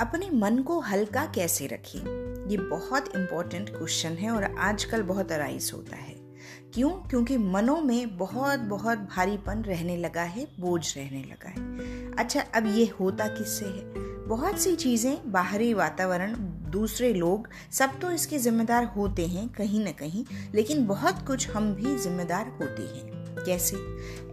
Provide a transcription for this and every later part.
अपने मन को हल्का कैसे रखें? ये बहुत इम्पोर्टेंट क्वेश्चन है और आजकल बहुत अराइज होता है। क्यों? क्योंकि मनों में बहुत बहुत भारीपन रहने लगा है, बोझ रहने लगा है। अच्छा अब ये होता किससे है? बहुत सी चीज़ें, बाहरी वातावरण, दूसरे लोग, सब तो इसके जिम्मेदार होते हैं कहीं ना कहीं, लेकिन बहुत कुछ हम भी जिम्मेदार होते हैं। कैसे?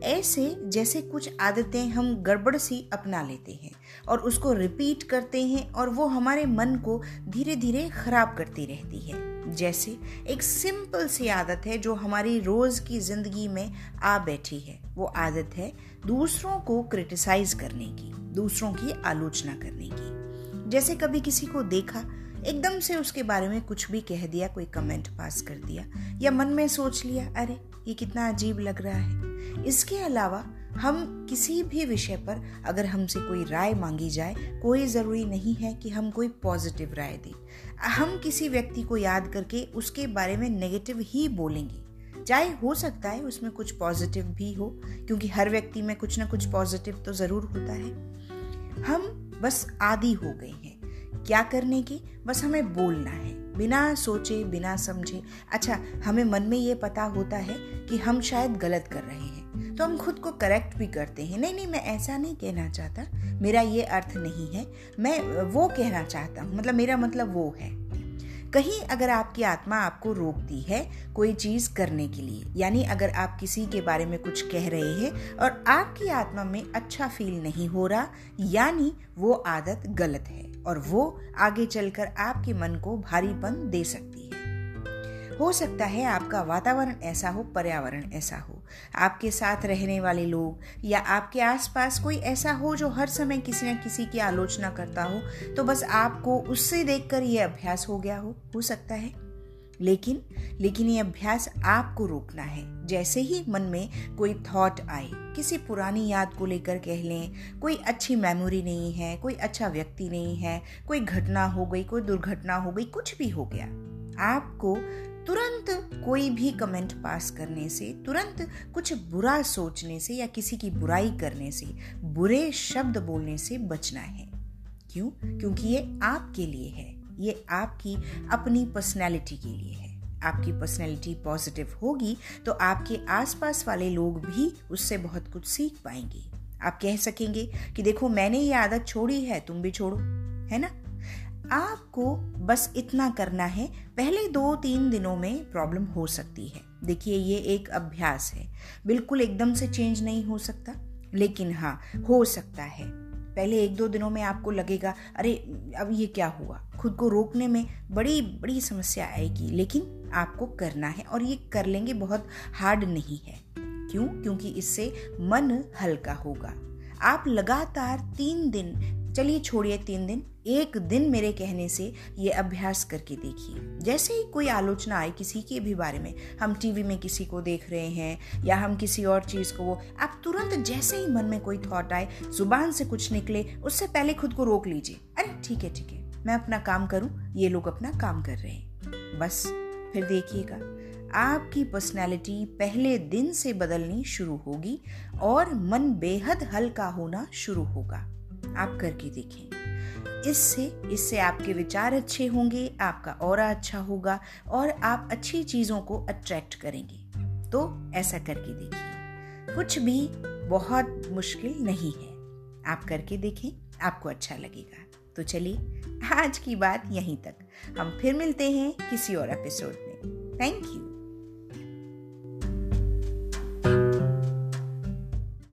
ऐसे जैसे कुछ आदतें हम गड़बड़ सी अपना लेते हैं। और उसको रिपीट करते हैं और वो हमारे मन को धीरे धीरे खराब करती रहती है। जैसे एक सिंपल सी आदत है जो हमारी रोज की ज़िंदगी में आ बैठी है। वो आदत है दूसरों को क्रिटिसाइज करने की, दूसरों की आलोचना करने की। जैसे कभी किसी को देखा एकदम से उसके बारे में कुछ भी कह दिया, कोई कमेंट पास कर दिया, या मन में सोच लिया, अरे, ये कितना अजीब लग रहा है। इसके अलावा, हम किसी भी विषय पर अगर हमसे कोई राय मांगी जाए, कोई ज़रूरी नहीं है कि हम कोई पॉजिटिव राय दें। हम किसी व्यक्ति को याद करके उसके बारे में नेगेटिव ही बोलेंगे। चाहे हो सकता है उसमें कुछ पॉजिटिव भी हो, क्योंकि हर व्यक्ति में कुछ ना कुछ पॉजिटिव तो ज़रूर होता है। हम बस आदि हो गए हैं। क्या करने की? बस हमें बोलना है। बिना सोचे, बिना समझे। अच्छा हमें मन में ये पता होता है कि हम शायद गलत कर रहे हैं। तो हम खुद को करेक्ट भी करते हैं। नहीं नहीं, मैं ऐसा नहीं कहना चाहता। मेरा ये अर्थ नहीं है। मैं वो कहना चाहता हूँ। मतलब मेरा मतलब वो है। कहीं अगर आपकी आत्मा आपको रोकती है कोई चीज़ करने के लिए, यानी अगर आप किसी के बारे में कुछ कह रहे हैं और आपकी आत्मा में अच्छा फील नहीं हो रहा, यानी वो आदत गलत है। और वो आगे चलकर आपके मन को भारीपन दे सकती है। हो सकता है आपका वातावरण ऐसा हो, पर्यावरण ऐसा हो। आपके साथ रहने वाले लोग या आपके आसपास कोई ऐसा हो जो हर समय किसी न किसी की आलोचना करता हो तो बस आपको उससे देखकर यह अभ्यास हो गया हो। हो सकता है? लेकिन लेकिन ये अभ्यास आपको रोकना है। जैसे ही मन में कोई थॉट आए, किसी पुरानी याद को लेकर कह लें, कोई अच्छी मेमोरी नहीं है, कोई अच्छा व्यक्ति नहीं है, कोई घटना हो गई, कोई दुर्घटना हो गई, कुछ भी हो गया, आपको तुरंत कोई भी कमेंट पास करने से, तुरंत कुछ बुरा सोचने से या किसी की बुराई करने से, बुरे शब्द बोलने से बचना है। क्यों? क्योंकि ये आपके लिए है। ये आपकी अपनी पर्सनैलिटी के लिए है। आपकी पर्सनैलिटी पॉजिटिव होगी तो आपके आसपास वाले लोग भी उससे बहुत कुछ सीख पाएँगे। आप कह सकेंगे कि देखो, मैंने ये आदत छोड़ी है, तुम भी छोड़ो, है ना? आपको बस इतना करना है, पहले दो तीन दिनों में प्रॉब्लम हो सकती है। देखिए, ये एक अभ्यास है। बिल्कुल एकदम से चेंज नहीं हो सकता, लेकिन हाँ हो सकता है। पहले एक दो दिनों में आपको लगेगा, अरे, अब ये क्या हुआ? खुद को रोकने में बड़ी बड़ी समस्या आएगी, लेकिन आपको करना है और ये कर लेंगे बहुत हार्ड नहीं है। क्यों? क्योंकि इससे मन हल्का होगा। आप लगातार तीन दिन चलिए छोड़िए तीन दिन। एक दिन मेरे कहने से ये अभ्यास करके देखिए। जैसे ही कोई आलोचना आए किसी के भी बारे में, हम टीवी में किसी को देख रहे हैं या हम किसी और चीज़ को, वो आप तुरंत जैसे ही मन में कोई थॉट आए, ज़ुबान से कुछ निकले, उससे पहले खुद को रोक लीजिए। अरे ठीक है ठीक है, मैं अपना काम करूँ, ये लोग अपना काम कर रहे हैं। बस, फिर देखिएगा, आपकी पर्सनैलिटी पहले दिन से बदलनी शुरू होगी और मन बेहद हल्का होना शुरू होगा। आप करके देखें। इससे इससे आपके विचार अच्छे होंगे, आपका और अच्छा होगा और आप अच्छी चीज़ों को अट्रैक्ट करेंगे। तो ऐसा करके देखिए। कुछ भी बहुत मुश्किल नहीं है। आप करके देखें, आपको अच्छा लगेगा। तो चलिए, आज की बात यहीं तक। हम फिर मिलते हैं किसी और एपिसोड में। Thank you